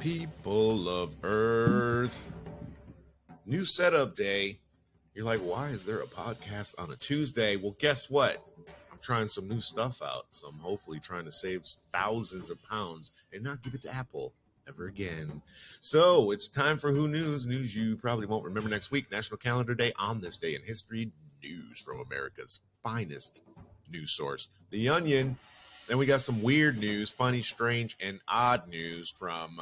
People of Earth. New setup day. You're like, why is there a podcast on a Tuesday? Well, guess what? I'm trying some new stuff out. So I'm hopefully trying to save thousands of pounds and not give it to Apple ever again. So it's time for Who KNews. News you probably won't remember next week. National Calendar Day on this day in history. News from America's finest news source, The Onion. Then we got some weird news, funny, strange, and odd news from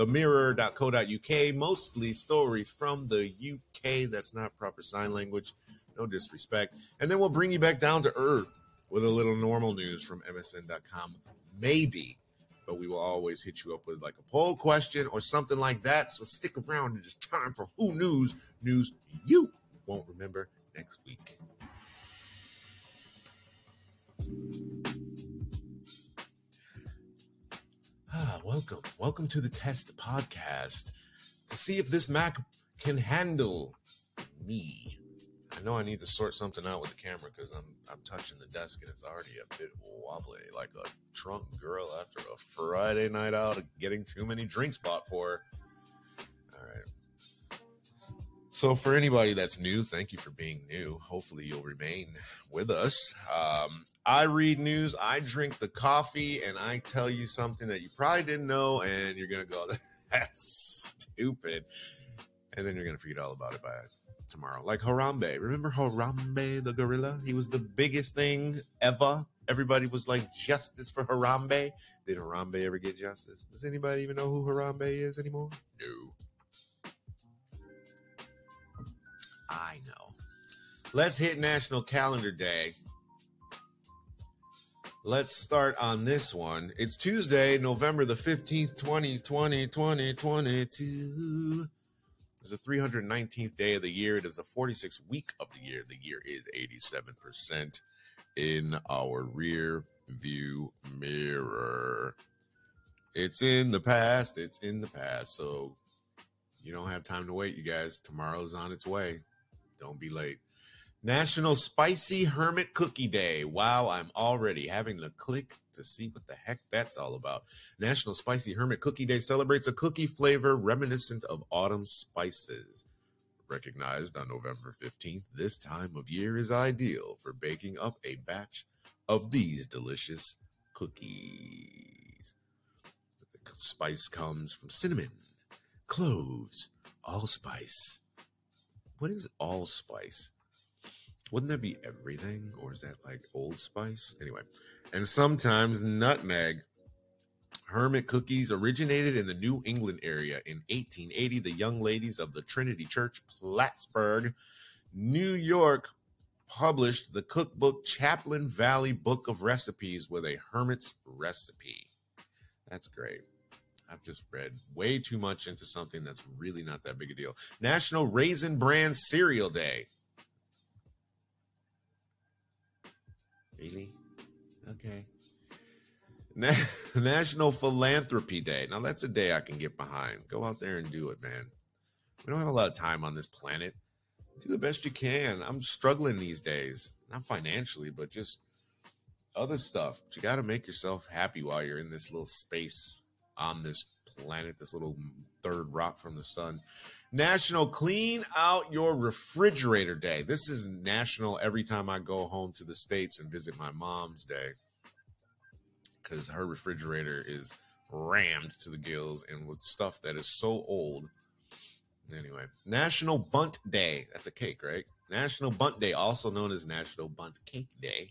themirror.co.uk, mostly stories from the UK. That's not proper sign language. No disrespect. And then we'll bring you back down to earth with a little normal news from MSN.com. Maybe. But we will always hit you up with like a poll question or something like that. So stick around. It is time for Who KNews. News you won't remember next week. Ah, welcome. Welcome to the test podcast to see if this Mac can handle me. I know I need to sort something out with the camera because I'm I'm touching the desk and it's already a bit wobbly, like a drunk girl after a Friday night out getting too many drinks bought for her. All right. So for anybody that's new, thank you for being new. Hopefully you'll remain with us. Um, I read news, I drink the coffee, and I tell you something that you probably didn't know, and you're gonna go, "That's stupid," and then you're gonna forget all about it by tomorrow. Like Harambe, remember Harambe the gorilla? He was the biggest thing ever. Everybody was like, "Justice for Harambe." Did Harambe ever get justice? Does anybody even know who Harambe is anymore? No. I know. Let's hit National Calendar Day. Let's start on this one. It's Tuesday, November the 15th, 2020, 2022. It's the 319th day of the year. It is the 46th week of the year. The year is 87% in our rear view mirror. It's in the past. It's in the past. So you don't have time to wait, you guys. Tomorrow's on its way. Don't be late. National Spicy Hermit Cookie Day. Wow, I'm already having to click to see what the heck that's all about. National Spicy Hermit Cookie Day celebrates a cookie flavor reminiscent of autumn spices. Recognized on November 15th, this time of year is ideal for baking up a batch of these delicious cookies. The spice comes from cinnamon, cloves, allspice. What is allspice? Wouldn't that be everything? Or is that like Old Spice? Anyway, and sometimes nutmeg. Hermit cookies originated in the New England area in 1880. The young ladies of the Trinity Church, Plattsburgh, New York, published the cookbook Champlain Valley Book of Recipes with a hermit's recipe. That's great. I've just read way too much into something that's really not that big a deal. National Raisin Bran Cereal Day. Really? Okay. Na- National Philanthropy Day. Now, that's a day I can get behind. Go out there and do it, man. We don't have a lot of time on this planet. Do the best you can. I'm struggling these days, not financially, but just other stuff. But you got to make yourself happy while you're in this little space on this planet, this little third rock from the sun. National Clean Out Your Refrigerator Day. This is national every time I go home to the States and visit my mom's day because her refrigerator is rammed to the gills and with stuff that is so old. Anyway, National Bundt Day. That's a cake, right? National Bundt Day, also known as National Bundt Cake Day,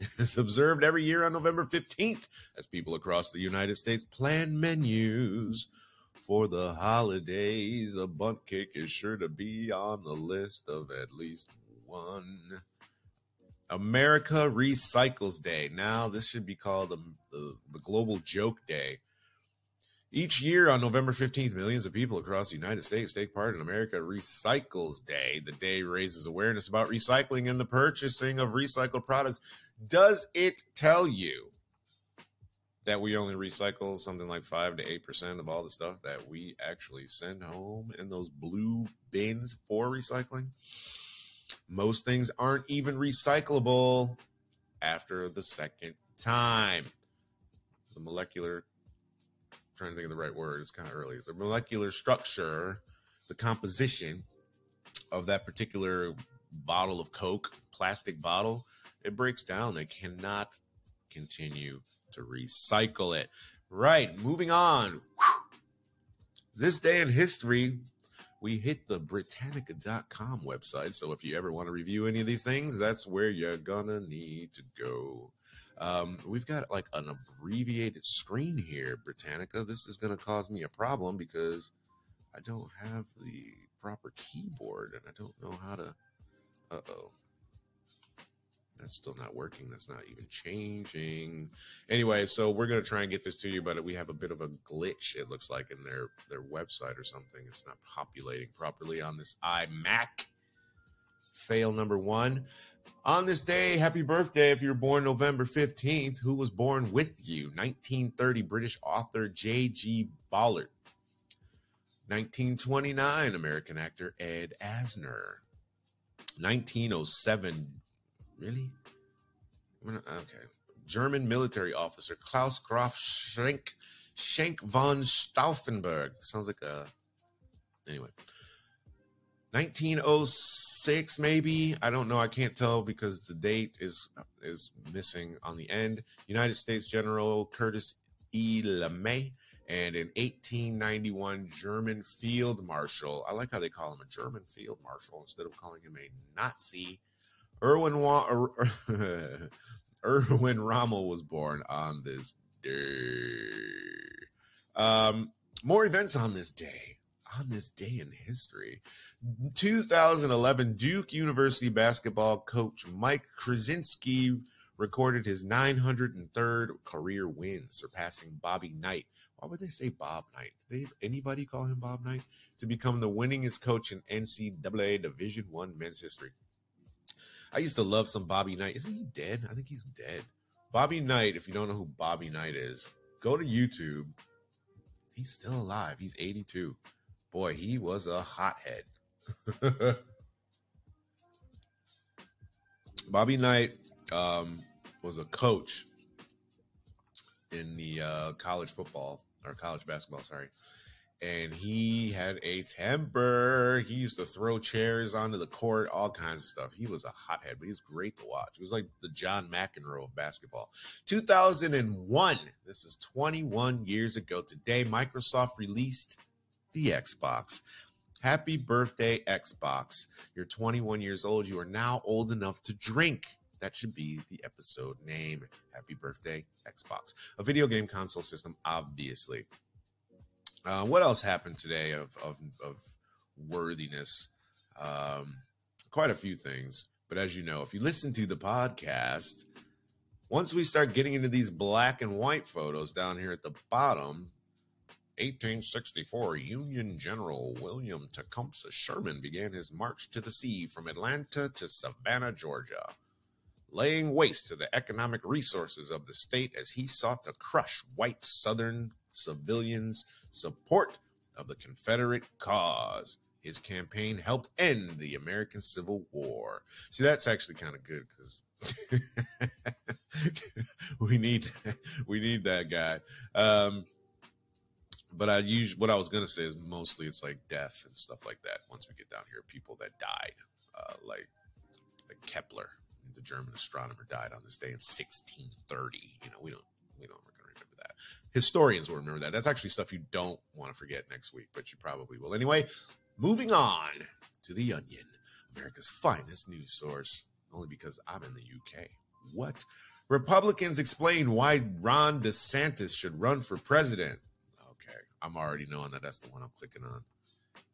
is observed every year on November 15th as people across the United States plan menus for the holidays. A Bundt cake is sure to be on the list of at least one. America Recycles Day. Now, this should be called the, the, the Global Joke Day. Each year on November 15th, millions of people across the United States take part in America Recycles Day. The day raises awareness about recycling and the purchasing of recycled products. Does it tell you that we only recycle something like 5 to 8% of all the stuff that we actually send home in those blue bins for recycling? Most things aren't even recyclable after the second time. The molecular trying to think of the right word. It's kind of early. The molecular structure, the composition of that particular bottle of Coke, plastic bottle, it breaks down. They cannot continue to recycle it. Right. Moving on. This day in history, we hit the Britannica.com website. So if you ever want to review any of these things, that's where you're gonna need to go. Um, we've got like an abbreviated screen here, Britannica. This is gonna cause me a problem because I don't have the proper keyboard and I don't know how to. Uh oh. That's still not working. That's not even changing. Anyway, so we're gonna try and get this to you, but we have a bit of a glitch. It looks like in their their website or something. It's not populating properly on this iMac. Fail number one. On this day, happy birthday if you're born November 15th. Who was born with you? 1930 British author J.G. Ballard. 1929 American actor Ed Asner. 1907 Really? Okay. German military officer Claus Graf Schenk, Schenk von Stauffenberg. Sounds like a. Anyway. 1906 maybe i don't know i can't tell because the date is is missing on the end united states general curtis e lemay and in 1891 german field marshal i like how they call him a german field marshal instead of calling him a nazi Erwin Wa- Erwin Rommel was born on this day. Um, more events on this day. On this day in history, 2011 Duke University basketball coach Mike Krzyzewski recorded his 903rd career win, surpassing Bobby Knight. Why would they say Bob Knight? Did anybody call him Bob Knight? To become the winningest coach in NCAA Division One men's history. I used to love some Bobby Knight. Isn't he dead? I think he's dead. Bobby Knight, if you don't know who Bobby Knight is, go to YouTube. He's still alive. He's 82. Boy, he was a hothead. Bobby Knight um, was a coach in the uh, college football or college basketball, sorry, and he had a temper. He used to throw chairs onto the court, all kinds of stuff. He was a hothead, but he was great to watch. It was like the John McEnroe of basketball. 2001, this is 21 years ago today, Microsoft released the Xbox. Happy birthday, Xbox. You're 21 years old. You are now old enough to drink. That should be the episode name. Happy birthday, Xbox. A video game console system, obviously. Uh, what else happened today of of, of worthiness? Um, quite a few things, but as you know, if you listen to the podcast, once we start getting into these black and white photos down here at the bottom, 1864, Union General William Tecumseh Sherman began his march to the sea from Atlanta to Savannah, Georgia, laying waste to the economic resources of the state as he sought to crush white Southern civilians' support of the Confederate cause. His campaign helped end the American Civil War. See, that's actually kind of good because we need we need that guy. Um, but I use what I was gonna say is mostly it's like death and stuff like that. Once we get down here, people that died, uh, like like Kepler, the German astronomer, died on this day in 1630. You know, we don't we don't historians will remember that. That's actually stuff you don't want to forget next week, but you probably will. Anyway, moving on to The Onion, America's finest news source, only because I'm in the UK. What? Republicans explain why Ron DeSantis should run for president. Okay, I'm already knowing that that's the one I'm clicking on.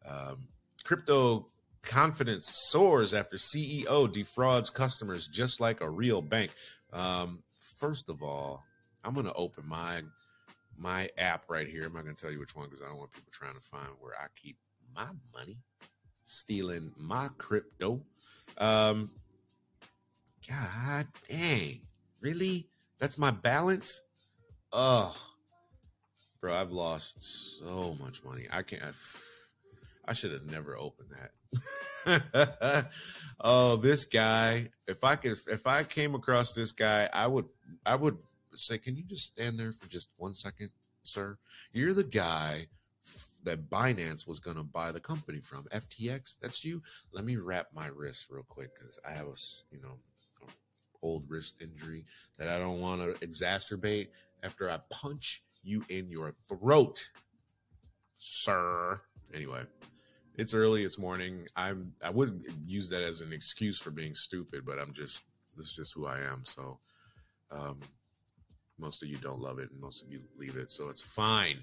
Um, crypto confidence soars after CEO defrauds customers just like a real bank. Um, first of all, I'm to open my my app right here. I'm not to tell you which one because I don't want people trying to find where I keep my money, stealing my crypto. Um, God dang, really? That's my balance? Oh, bro, I've lost so much money. I can't. I should have never opened that. oh, this guy. If I could, if I came across this guy, I would, I would say, can you just stand there for just one second? sir. You're the guy that Binance was going to buy the company from. FTX, that's you. Let me wrap my wrist real quick because I have a, you know, old wrist injury that I don't want to exacerbate after I punch you in your throat, sir. Anyway, it's early, it's morning. I'm I would use that as an excuse for being stupid, but I'm just this is just who I am. So um most of you don't love it and most of you leave it, so it's fine.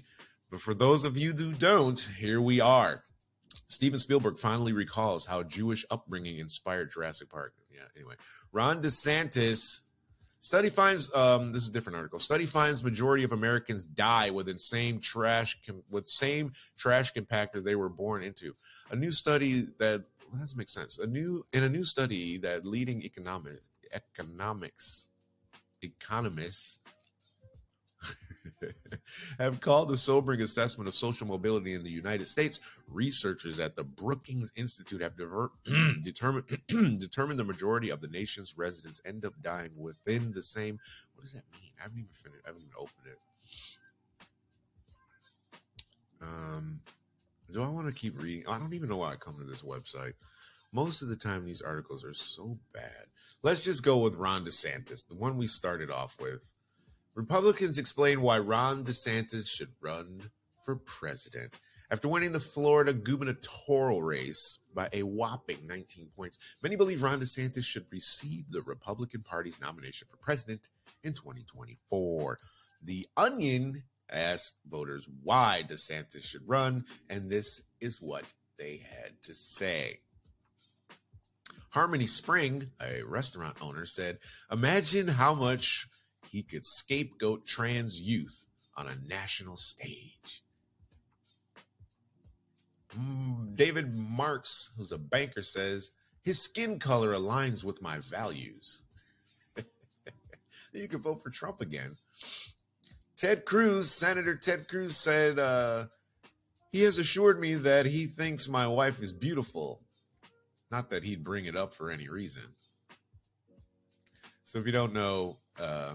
But for those of you who don't, here we are. Steven Spielberg finally recalls how Jewish upbringing inspired Jurassic Park. Yeah, anyway. Ron DeSantis study finds um, this is a different article. Study finds majority of Americans die within same trash com- with same trash compactor they were born into. A new study that well, doesn't make sense. A new in a new study that leading economic economics economists have called the sobering assessment of social mobility in the United States. Researchers at the Brookings Institute have diver- determined determined the majority of the nation's residents end up dying within the same. What does that mean? I haven't even finished. I haven't even opened it. Um, do I want to keep reading? I don't even know why I come to this website. Most of the time, these articles are so bad. Let's just go with Ron DeSantis, the one we started off with. Republicans explain why Ron DeSantis should run for president. After winning the Florida gubernatorial race by a whopping 19 points, many believe Ron DeSantis should receive the Republican Party's nomination for president in 2024. The Onion asked voters why DeSantis should run, and this is what they had to say. Harmony Spring, a restaurant owner, said, Imagine how much he could scapegoat trans youth on a national stage. Mm, David Marks, who's a banker, says his skin color aligns with my values. you can vote for Trump again. Ted Cruz, Senator Ted Cruz said, uh, he has assured me that he thinks my wife is beautiful. Not that he'd bring it up for any reason. So if you don't know, uh,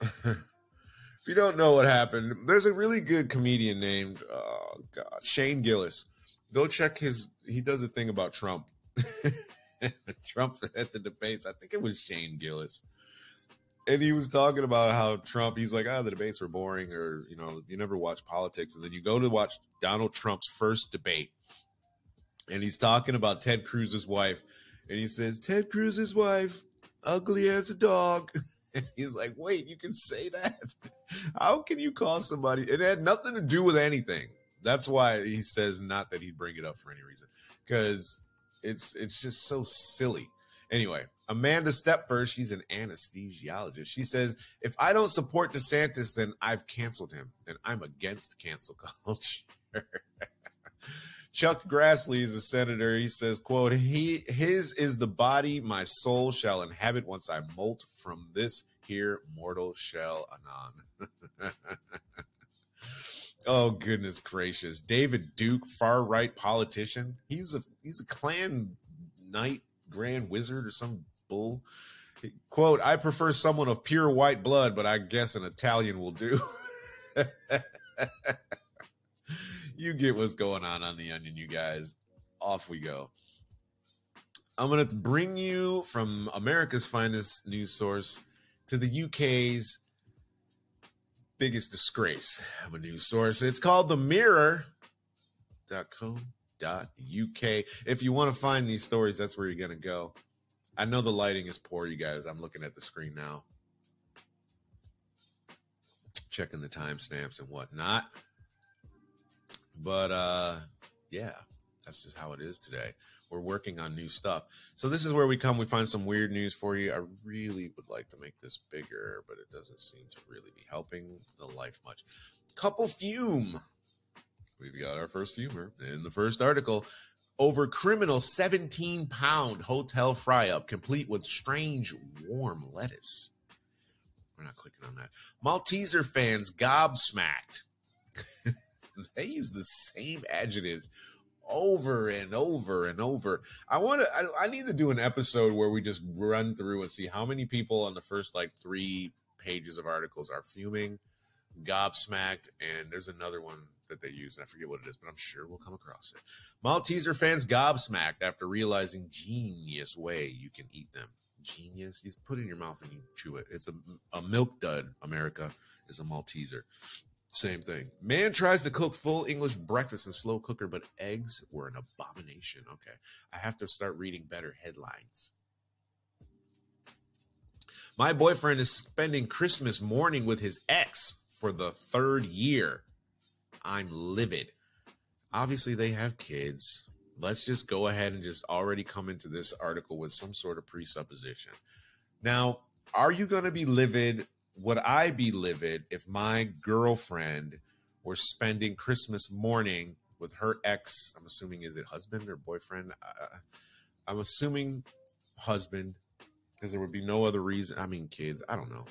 if you don't know what happened, there's a really good comedian named oh god Shane Gillis. Go check his. He does a thing about Trump. Trump at the debates. I think it was Shane Gillis, and he was talking about how Trump. He's like, ah, oh, the debates were boring, or you know, you never watch politics, and then you go to watch Donald Trump's first debate, and he's talking about Ted Cruz's wife, and he says Ted Cruz's wife ugly as a dog. he's like, wait, you can say that? How can you call somebody? It had nothing to do with anything. That's why he says not that he'd bring it up for any reason, because it's it's just so silly. Anyway, Amanda Stepford, she's an anesthesiologist. She says, if I don't support DeSantis, then I've canceled him, and I'm against cancel culture. Chuck Grassley is a senator. He says, quote, he his is the body my soul shall inhabit once I molt from this here mortal shell anon. oh goodness gracious. David Duke, far right politician. He's a he's a Klan knight, grand wizard, or some bull. Quote, I prefer someone of pure white blood, but I guess an Italian will do. you get what's going on on the onion, you guys. Off we go. I'm going to bring you from America's finest news source to the UK's biggest disgrace of a news source. It's called the mirror.co.uk. If you want to find these stories, that's where you're going to go. I know the lighting is poor, you guys. I'm looking at the screen now, checking the timestamps and whatnot. But uh, yeah, that's just how it is today. We're working on new stuff. So this is where we come. We find some weird news for you. I really would like to make this bigger, but it doesn't seem to really be helping the life much. Couple fume. We've got our first fumer in the first article. Over criminal 17 pound hotel fry up, complete with strange warm lettuce. We're not clicking on that. Malteser fans gobsmacked. they use the same adjectives over and over and over. I want to. I, I, need to do an episode where we just run through and see how many people on the first like three pages of articles are fuming, Gobsmacked, and there's another one that they use, and I forget what it is, but I'm sure we'll come across it. Malteser fans gobsmacked after realizing genius way you can eat them. Genius. You put it in your mouth and you chew it. It's a, a milk dud, America, is a Malteser. Same thing. Man tries to cook full English breakfast in slow cooker, but eggs were an abomination. Okay. I have to start reading better headlines. My boyfriend is spending Christmas morning with his ex for the third year. I'm livid. Obviously, they have kids. Let's just go ahead and just already come into this article with some sort of presupposition. Now, are you going to be livid? Would I be livid if my girlfriend were spending Christmas morning with her ex? I'm assuming, is it husband or boyfriend? Uh, I'm assuming husband because there would be no other reason. I mean, kids, I don't know.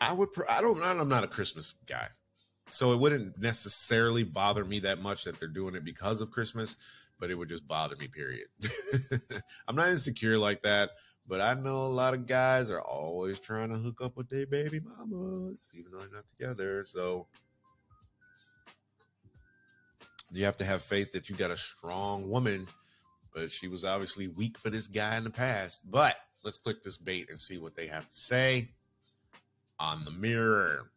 I would. I don't. I'm not a Christmas guy, so it wouldn't necessarily bother me that much that they're doing it because of Christmas. But it would just bother me. Period. I'm not insecure like that, but I know a lot of guys are always trying to hook up with their baby mamas, even though they're not together. So you have to have faith that you got a strong woman. But she was obviously weak for this guy in the past. But let's click this bait and see what they have to say on the mirror.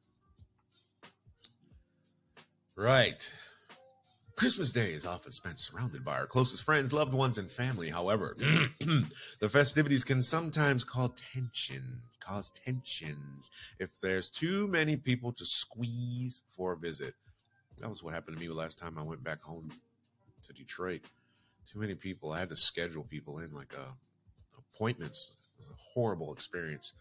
Right. Christmas Day is often spent surrounded by our closest friends, loved ones, and family. However, the festivities can sometimes cause tension, cause tensions if there's too many people to squeeze for a visit. That was what happened to me last time I went back home to Detroit. Too many people. I had to schedule people in like uh, appointments. It was a horrible experience.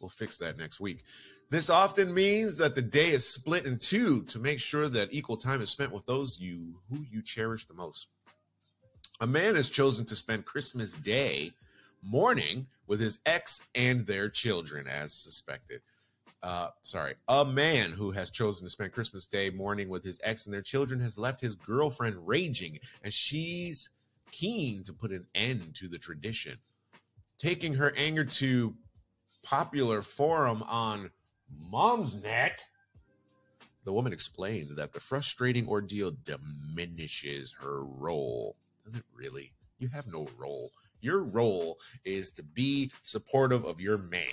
We'll fix that next week. This often means that the day is split in two to make sure that equal time is spent with those you who you cherish the most. A man has chosen to spend Christmas Day morning with his ex and their children, as suspected. Uh, sorry, a man who has chosen to spend Christmas Day morning with his ex and their children has left his girlfriend raging, and she's keen to put an end to the tradition. Taking her anger to popular forum on Mumsnet, the woman explained that the frustrating ordeal diminishes her role. Does it really? You have no role. Your role is to be supportive of your man.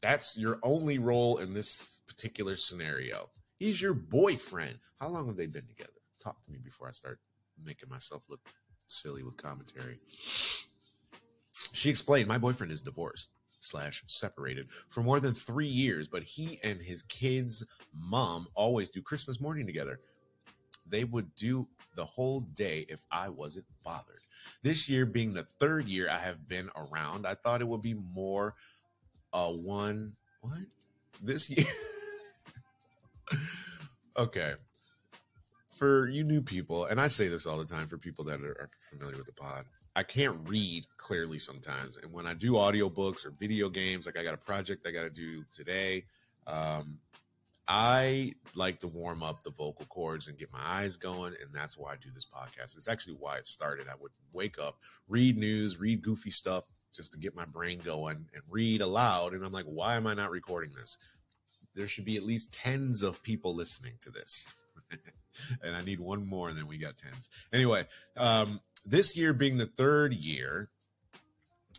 That's your only role in this particular scenario. He's your boyfriend. How long have they been together? Talk to me before I start making myself look silly with commentary. She explained, My boyfriend is divorced slash separated for more than three years, but he and his kids' mom always do Christmas morning together. They would do the whole day if I wasn't bothered. This year being the third year I have been around, I thought it would be more a one what this year. okay. For you new people, and I say this all the time for people that are, familiar with the pod, I can't read clearly sometimes. And when I do audiobooks or video games, like I got a project I got to do today, um, I like to warm up the vocal cords and get my eyes going. And that's why I do this podcast. It's actually why it started. I would wake up, read news, read goofy stuff just to get my brain going and read aloud. And I'm like, why am I not recording this? There should be at least tens of people listening to this. and I need one more, and then we got tens. Anyway, um, this year being the third year,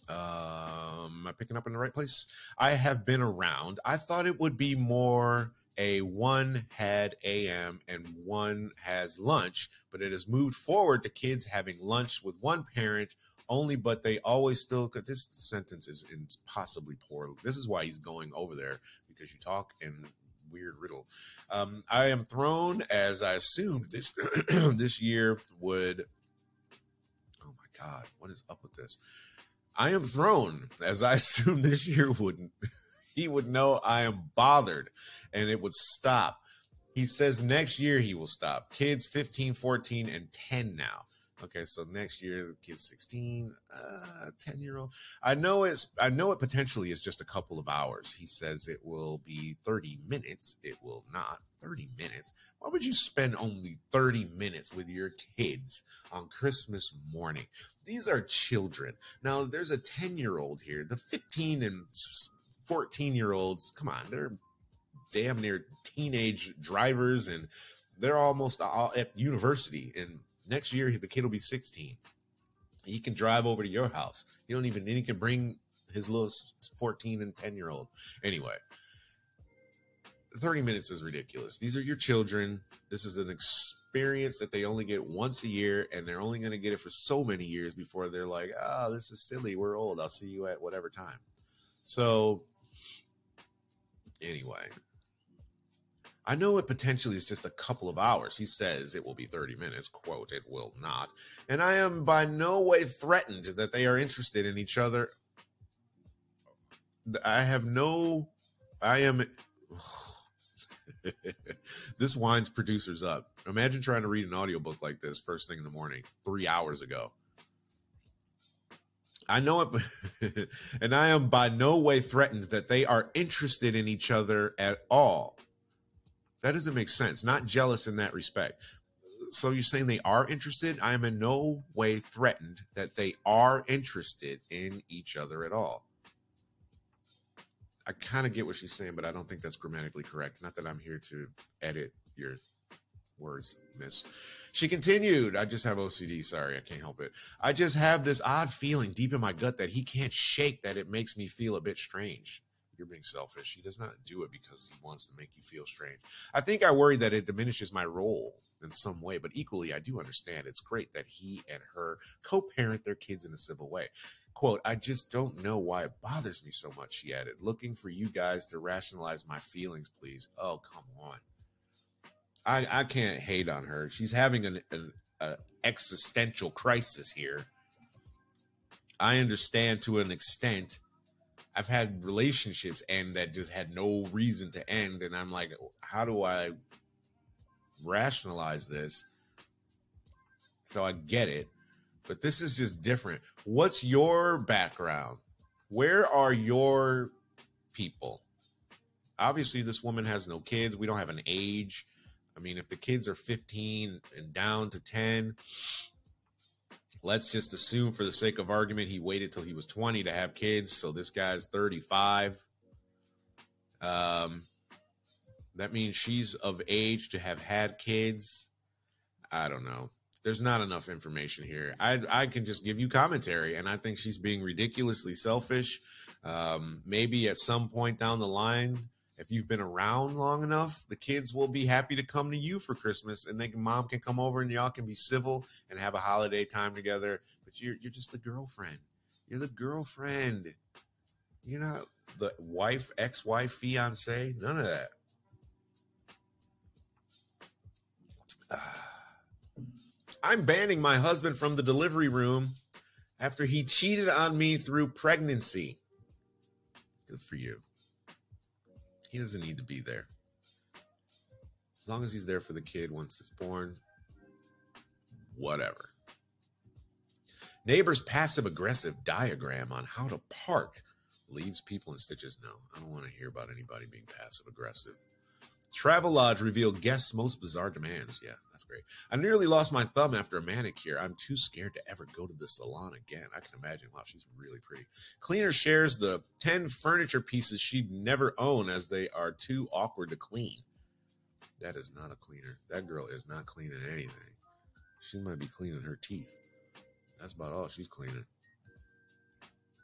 um, am I picking up in the right place? I have been around. I thought it would be more a one had AM and one has lunch, but it has moved forward to kids having lunch with one parent only, but they always still, this sentence is impossibly poor. This is why he's going over there because you talk in weird riddle. Um, I am thrown as I assumed this this year would God, what is up with this? I am thrown as I assume this year wouldn't. He would know I am bothered and it would stop. He says next year he will stop. Kids 15, 14, and 10 now. Okay, so next year the kid's 16, uh, 10 year old. I know it's I know it potentially is just a couple of hours. He says it will be 30 minutes. It will not 30 minutes. Why would you spend only 30 minutes with your kids on Christmas morning? These are children. Now there's a 10 year old here. The 15 and 14 year olds, come on, they're damn near teenage drivers and they're almost all at university. And next year, the kid will be 16. He can drive over to your house. You don't even, and he can bring his little 14 and 10 year old. Anyway, 30 minutes is ridiculous. These are your children. This is an experience that they only get once a year, and they're only going to get it for so many years before they're like, oh, this is silly. We're old. I'll see you at whatever time. So, anyway, I know it potentially is just a couple of hours. He says it will be 30 minutes, quote, it will not. And I am by no way threatened that they are interested in each other. I have no, I am. this winds producers up. Imagine trying to read an audiobook like this first thing in the morning, three hours ago. I know it, and I am by no way threatened that they are interested in each other at all. That doesn't make sense. Not jealous in that respect. So you're saying they are interested? I am in no way threatened that they are interested in each other at all. I kind of get what she's saying, but I don't think that's grammatically correct. Not that I'm here to edit your words, miss. She continued, I just have OCD. Sorry, I can't help it. I just have this odd feeling deep in my gut that he can't shake that it makes me feel a bit strange. You're being selfish. He does not do it because he wants to make you feel strange. I think I worry that it diminishes my role in some way, but equally, I do understand it's great that he and her co parent their kids in a civil way. Quote, I just don't know why it bothers me so much, she added. Looking for you guys to rationalize my feelings, please. Oh, come on. I, I can't hate on her. She's having an, an existential crisis here. I understand to an extent. I've had relationships end that just had no reason to end. And I'm like, how do I rationalize this? So I get it but this is just different. What's your background? Where are your people? Obviously, this woman has no kids. We don't have an age. I mean, if the kids are 15 and down to 10, let's just assume for the sake of argument he waited till he was 20 to have kids. So this guy's 35. Um, that means she's of age to have had kids. I don't know there's not enough information here. I I can just give you commentary, and I think she's being ridiculously selfish. Um, maybe at some point down the line, if you've been around long enough, the kids will be happy to come to you for Christmas, and they can, mom can come over, and y'all can be civil and have a holiday time together. But you're you're just the girlfriend. You're the girlfriend. You're not the wife, ex-wife, fiance. None of that. I'm banning my husband from the delivery room after he cheated on me through pregnancy. Good for you. He doesn't need to be there. As long as he's there for the kid once it's born, whatever. Neighbor's passive aggressive diagram on how to park leaves people in stitches. No, I don't want to hear about anybody being passive aggressive. Travelodge revealed guests' most bizarre demands. Yeah, that's great. I nearly lost my thumb after a manicure. I'm too scared to ever go to the salon again. I can imagine. Wow, she's really pretty. Cleaner shares the 10 furniture pieces she'd never own as they are too awkward to clean. That is not a cleaner. That girl is not cleaning anything. She might be cleaning her teeth. That's about all she's cleaning.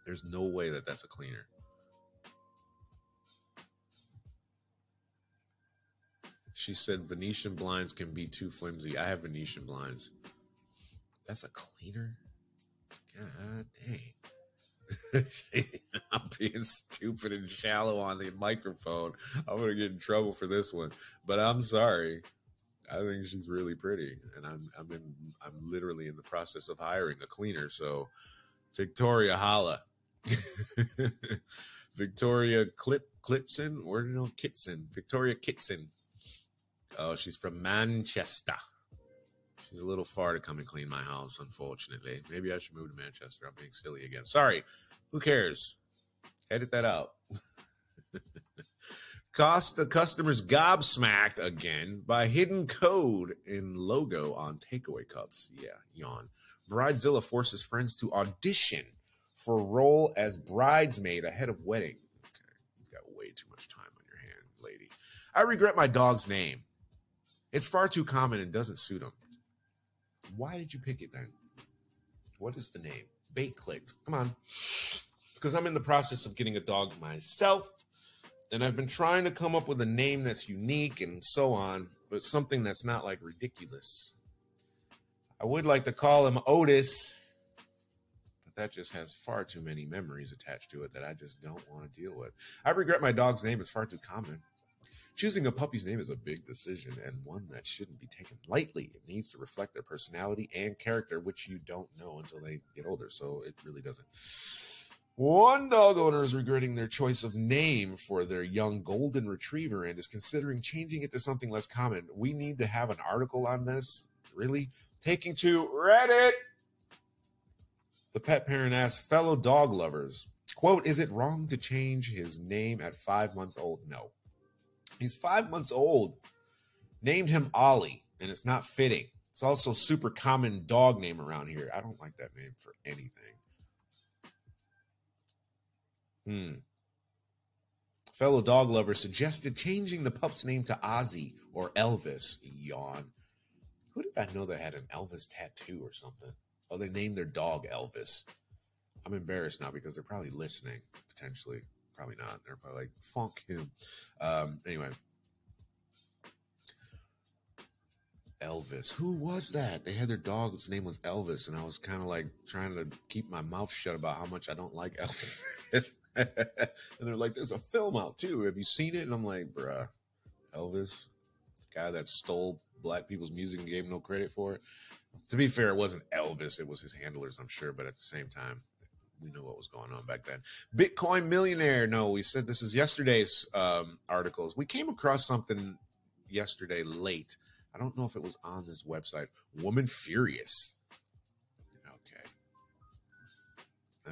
There's no way that that's a cleaner. She said Venetian blinds can be too flimsy. I have Venetian blinds. That's a cleaner? God dang. I'm being stupid and shallow on the microphone. I'm gonna get in trouble for this one, but I'm sorry. I think she's really pretty, and I'm I'm in I'm literally in the process of hiring a cleaner. So, Victoria Holla, Victoria Clip Clipson, or Kitson, Victoria Kitson. Oh, she's from Manchester. She's a little far to come and clean my house, unfortunately. Maybe I should move to Manchester. I'm being silly again. Sorry. Who cares? Edit that out. Cost the customers gobsmacked again by hidden code in logo on takeaway cups. Yeah, yawn. Bridezilla forces friends to audition for role as bridesmaid ahead of wedding. Okay. You've got way too much time on your hand, lady. I regret my dog's name. It's far too common and doesn't suit him. Why did you pick it then? What is the name? Bait clicked. Come on. Because I'm in the process of getting a dog myself. And I've been trying to come up with a name that's unique and so on, but something that's not like ridiculous. I would like to call him Otis, but that just has far too many memories attached to it that I just don't want to deal with. I regret my dog's name is far too common. Choosing a puppy's name is a big decision and one that shouldn't be taken lightly. It needs to reflect their personality and character, which you don't know until they get older. So it really doesn't. One dog owner is regretting their choice of name for their young golden retriever and is considering changing it to something less common. We need to have an article on this. Really? Taking to Reddit. The pet parent asks fellow dog lovers, quote, is it wrong to change his name at five months old? No. He's five months old. Named him Ollie, and it's not fitting. It's also super common dog name around here. I don't like that name for anything. Hmm. Fellow dog lover suggested changing the pup's name to Ozzy or Elvis. Yawn. Who did I know that had an Elvis tattoo or something? Oh, they named their dog Elvis. I'm embarrassed now because they're probably listening, potentially. Probably not. They're probably like, funk him. Um, anyway. Elvis. Who was that? They had their dog's name was Elvis, and I was kind of like trying to keep my mouth shut about how much I don't like Elvis. and they're like, "There's a film out too. Have you seen it?" And I'm like, "Bruh, Elvis, the guy that stole black people's music and gave no credit for it." To be fair, it wasn't Elvis; it was his handlers, I'm sure. But at the same time, we knew what was going on back then. Bitcoin millionaire. No, we said this is yesterday's um, articles. We came across something yesterday late. I don't know if it was on this website. Woman furious. Okay.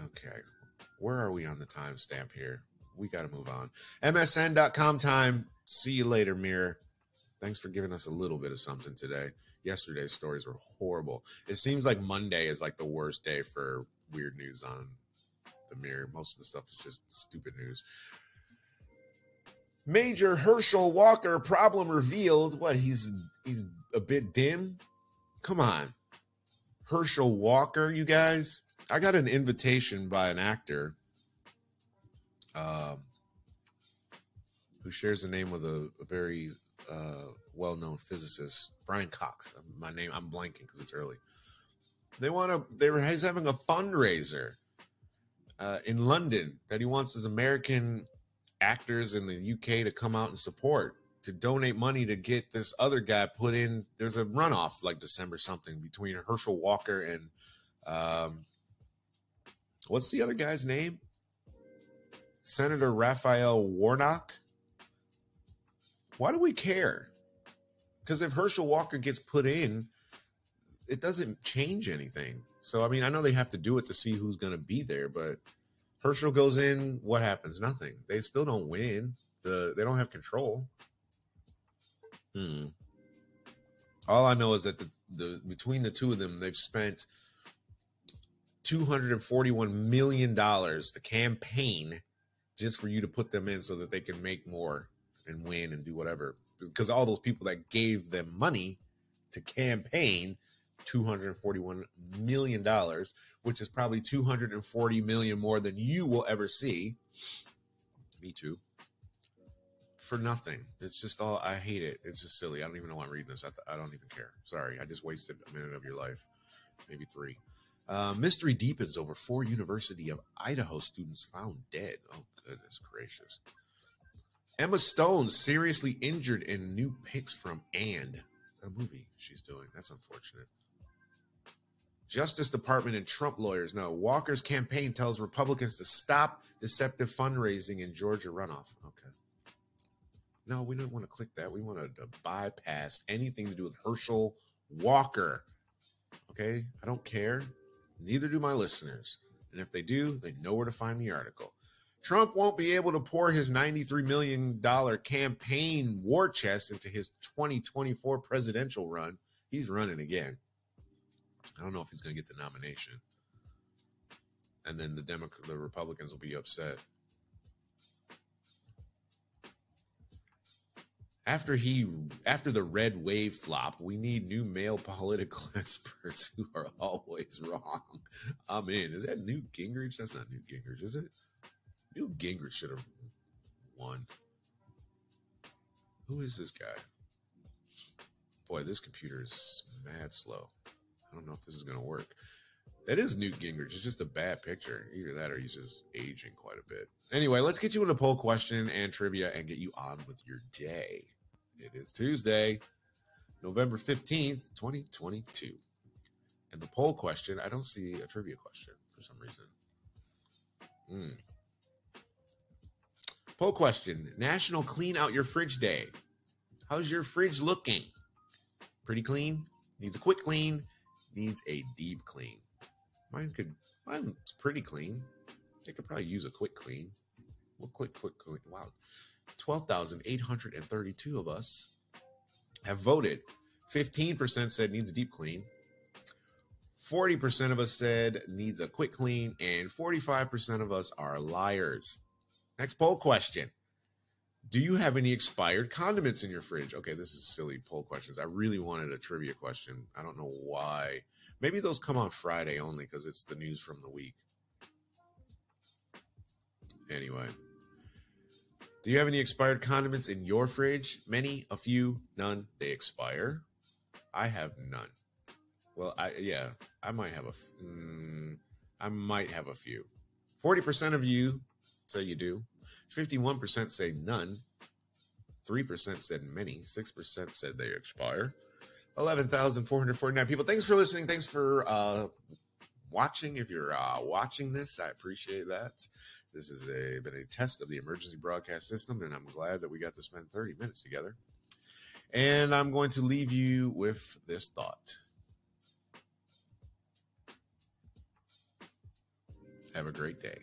Okay. Where are we on the timestamp here? We got to move on. MSN.com time. See you later, Mirror. Thanks for giving us a little bit of something today. Yesterday's stories were horrible. It seems like Monday is like the worst day for weird news on the mirror. Most of the stuff is just stupid news. Major Herschel Walker problem revealed. What he's he's a bit dim. Come on, Herschel Walker, you guys. I got an invitation by an actor um, who shares the name with a, a very uh, well-known physicist, Brian Cox. My name, I'm blanking because it's early. They want to. They were. He's having a fundraiser uh, in London that he wants his American actors in the UK to come out and support to donate money to get this other guy put in. There's a runoff like December something between Herschel Walker and um, what's the other guy's name? Senator Raphael Warnock. Why do we care? Because if Herschel Walker gets put in, it doesn't change anything. So I mean, I know they have to do it to see who's going to be there, but Herschel goes in, what happens? Nothing. They still don't win. The they don't have control. Hmm. All I know is that the, the between the two of them, they've spent two hundred and forty-one million dollars to campaign just for you to put them in so that they can make more and win and do whatever. Because all those people that gave them money to campaign 241 million dollars which is probably 240 million more than you will ever see. Me too. For nothing. It's just all i hate it. It's just silly. I don't even know why i'm reading this. I, th- I don't even care. Sorry. I just wasted a minute of your life. Maybe three. Uh, mystery deepens over four university of idaho students found dead. Oh goodness gracious. Emma stone seriously injured in new pics from and is that a movie she's doing? That's unfortunate Justice Department and Trump lawyers know Walker's campaign tells Republicans to stop deceptive fundraising in Georgia runoff. Okay. No, we don't want to click that. We want to, to bypass anything to do with Herschel Walker. Okay. I don't care. Neither do my listeners. And if they do, they know where to find the article. Trump won't be able to pour his $93 million campaign war chest into his 2024 presidential run. He's running again. I don't know if he's going to get the nomination. And then the Democrat, the Republicans will be upset. After he after the red wave flop, we need new male political experts who are always wrong. I'm in. Is that Newt Gingrich? That's not Newt Gingrich, is it? Newt Gingrich should have won. Who is this guy? Boy, this computer is mad slow. I don't know if this is going to work. That is Newt Gingrich. It's just a bad picture. Either that or he's just aging quite a bit. Anyway, let's get you into poll question and trivia and get you on with your day. It is Tuesday, November 15th, 2022. And the poll question, I don't see a trivia question for some reason. Hmm. Poll question National Clean Out Your Fridge Day. How's your fridge looking? Pretty clean? Needs a quick clean? Needs a deep clean? Mine could, mine's pretty clean. It could probably use a quick clean. We'll click quick clean. Wow. 12,832 of us have voted. 15% said needs a deep clean. 40% of us said needs a quick clean. And 45% of us are liars. Next poll question. Do you have any expired condiments in your fridge? Okay, this is silly poll questions. I really wanted a trivia question. I don't know why. Maybe those come on Friday only because it's the news from the week. Anyway, do you have any expired condiments in your fridge? Many, a few, none. They expire. I have none. Well, I yeah, I might have a. Mm, I might have a few. Forty percent of you say you do. Fifty-one percent say none. Three percent said many. Six percent said they expire. Eleven thousand four hundred forty-nine people. Thanks for listening. Thanks for uh, watching. If you're uh, watching this, I appreciate that. This has been a test of the emergency broadcast system, and I'm glad that we got to spend 30 minutes together. And I'm going to leave you with this thought. Have a great day.